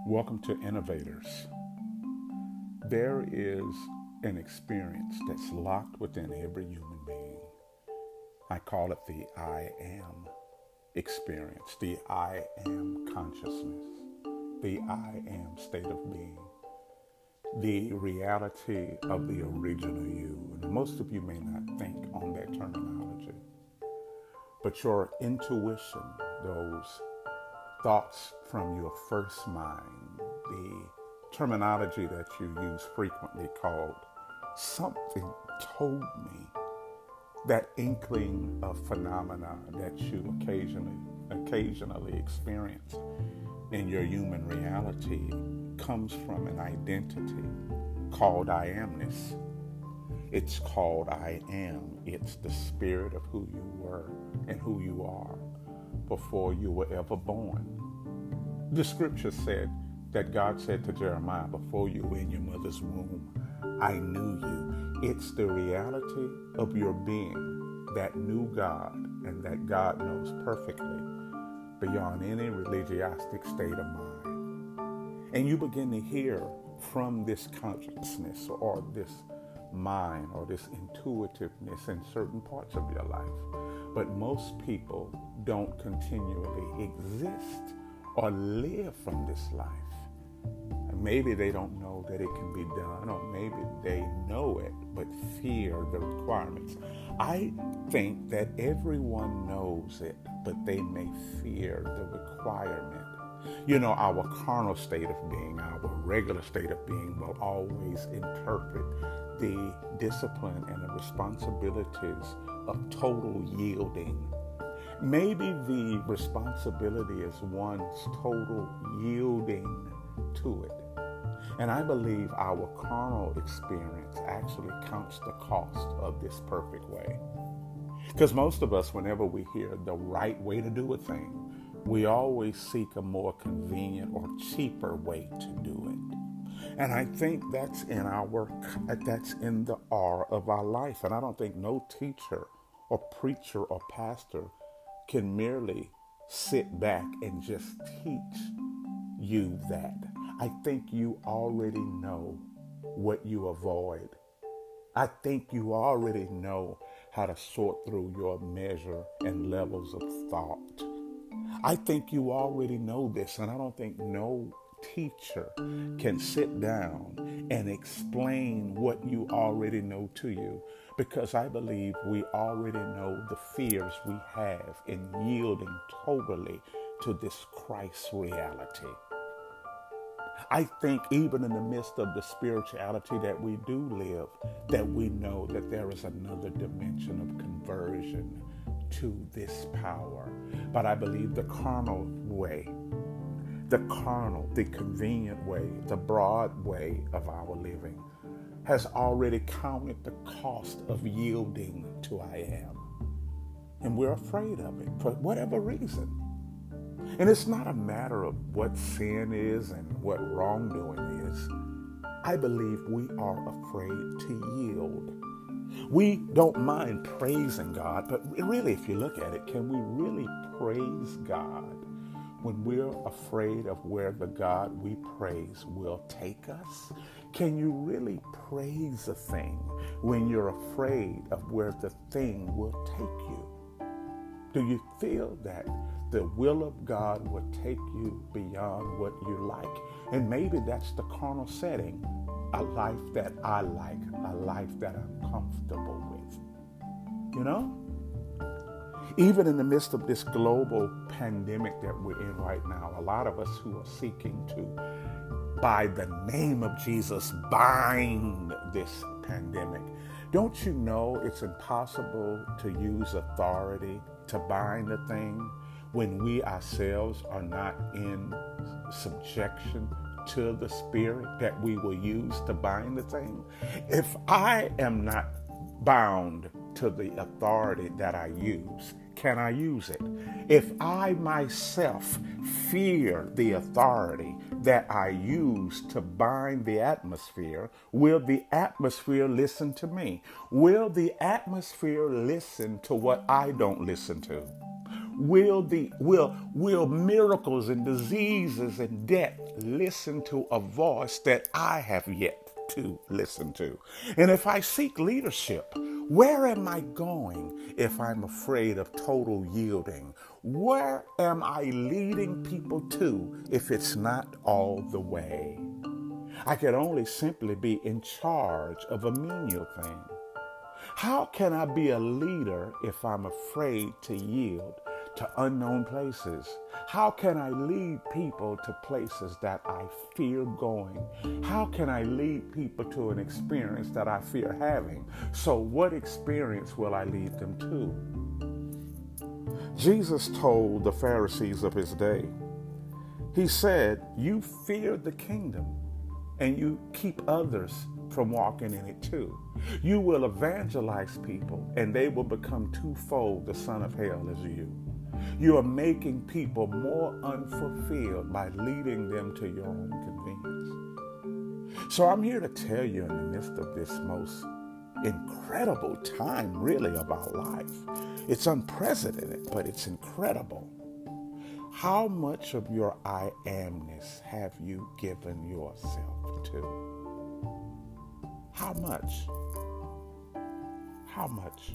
Welcome to Innovators. There is an experience that's locked within every human being. I call it the I am experience, the I am consciousness, the I am state of being, the reality of the original you. And most of you may not think on that terminology, but your intuition, those thoughts from your first mind, the terminology that you use frequently called something told me that inkling of phenomena that you occasionally occasionally experience in your human reality comes from an identity called I amness. It's called I am. It's the spirit of who you were and who you are before you were ever born. The scripture said that God said to Jeremiah, Before you were in your mother's womb, I knew you. It's the reality of your being that knew God and that God knows perfectly beyond any religiostic state of mind. And you begin to hear from this consciousness or this mind or this intuitiveness in certain parts of your life. But most people don't continually exist or live from this life. Maybe they don't know that it can be done, or maybe they know it but fear the requirements. I think that everyone knows it, but they may fear the requirement. You know, our carnal state of being, our regular state of being, will always interpret the discipline and the responsibilities of total yielding Maybe the responsibility is one's total yielding to it. And I believe our carnal experience actually counts the cost of this perfect way. Because most of us, whenever we hear the right way to do a thing, we always seek a more convenient or cheaper way to do it. And I think that's in our work, that's in the R of our life. And I don't think no teacher or preacher or pastor can merely sit back and just teach you that. I think you already know what you avoid. I think you already know how to sort through your measure and levels of thought. I think you already know this, and I don't think no teacher can sit down and explain what you already know to you because I believe we already know the fears we have in yielding totally to this Christ reality. I think even in the midst of the spirituality that we do live, that we know that there is another dimension of conversion to this power. But I believe the carnal way, the carnal, the convenient way, the broad way of our living has already counted the cost of yielding to I am. And we're afraid of it for whatever reason. And it's not a matter of what sin is and what wrongdoing is. I believe we are afraid to yield. We don't mind praising God, but really, if you look at it, can we really praise God when we're afraid of where the God we praise will take us? Can you really praise a thing when you're afraid of where the thing will take you? Do you feel that the will of God will take you beyond what you like? And maybe that's the carnal setting a life that I like, a life that I'm comfortable with. You know? Even in the midst of this global pandemic that we're in right now, a lot of us who are seeking to by the name of Jesus, bind this pandemic. Don't you know it's impossible to use authority to bind a thing when we ourselves are not in subjection to the spirit that we will use to bind the thing? If I am not bound to the authority that I use, can I use it? If I myself fear the authority that I use to bind the atmosphere, will the atmosphere listen to me? Will the atmosphere listen to what I don't listen to? Will the will will miracles and diseases and death listen to a voice that I have yet to listen to? And if I seek leadership, where am I going if I'm afraid of total yielding? Where am I leading people to if it's not all the way? I could only simply be in charge of a menial thing. How can I be a leader if I'm afraid to yield to unknown places? How can I lead people to places that I fear going? How can I lead people to an experience that I fear having? So, what experience will I lead them to? Jesus told the Pharisees of his day, He said, You fear the kingdom and you keep others from walking in it too. You will evangelize people and they will become twofold the son of hell as you. You are making people more unfulfilled by leading them to your own convenience. So I'm here to tell you in the midst of this most incredible time, really, of our life. It's unprecedented, but it's incredible. How much of your I amness have you given yourself to? How much? How much?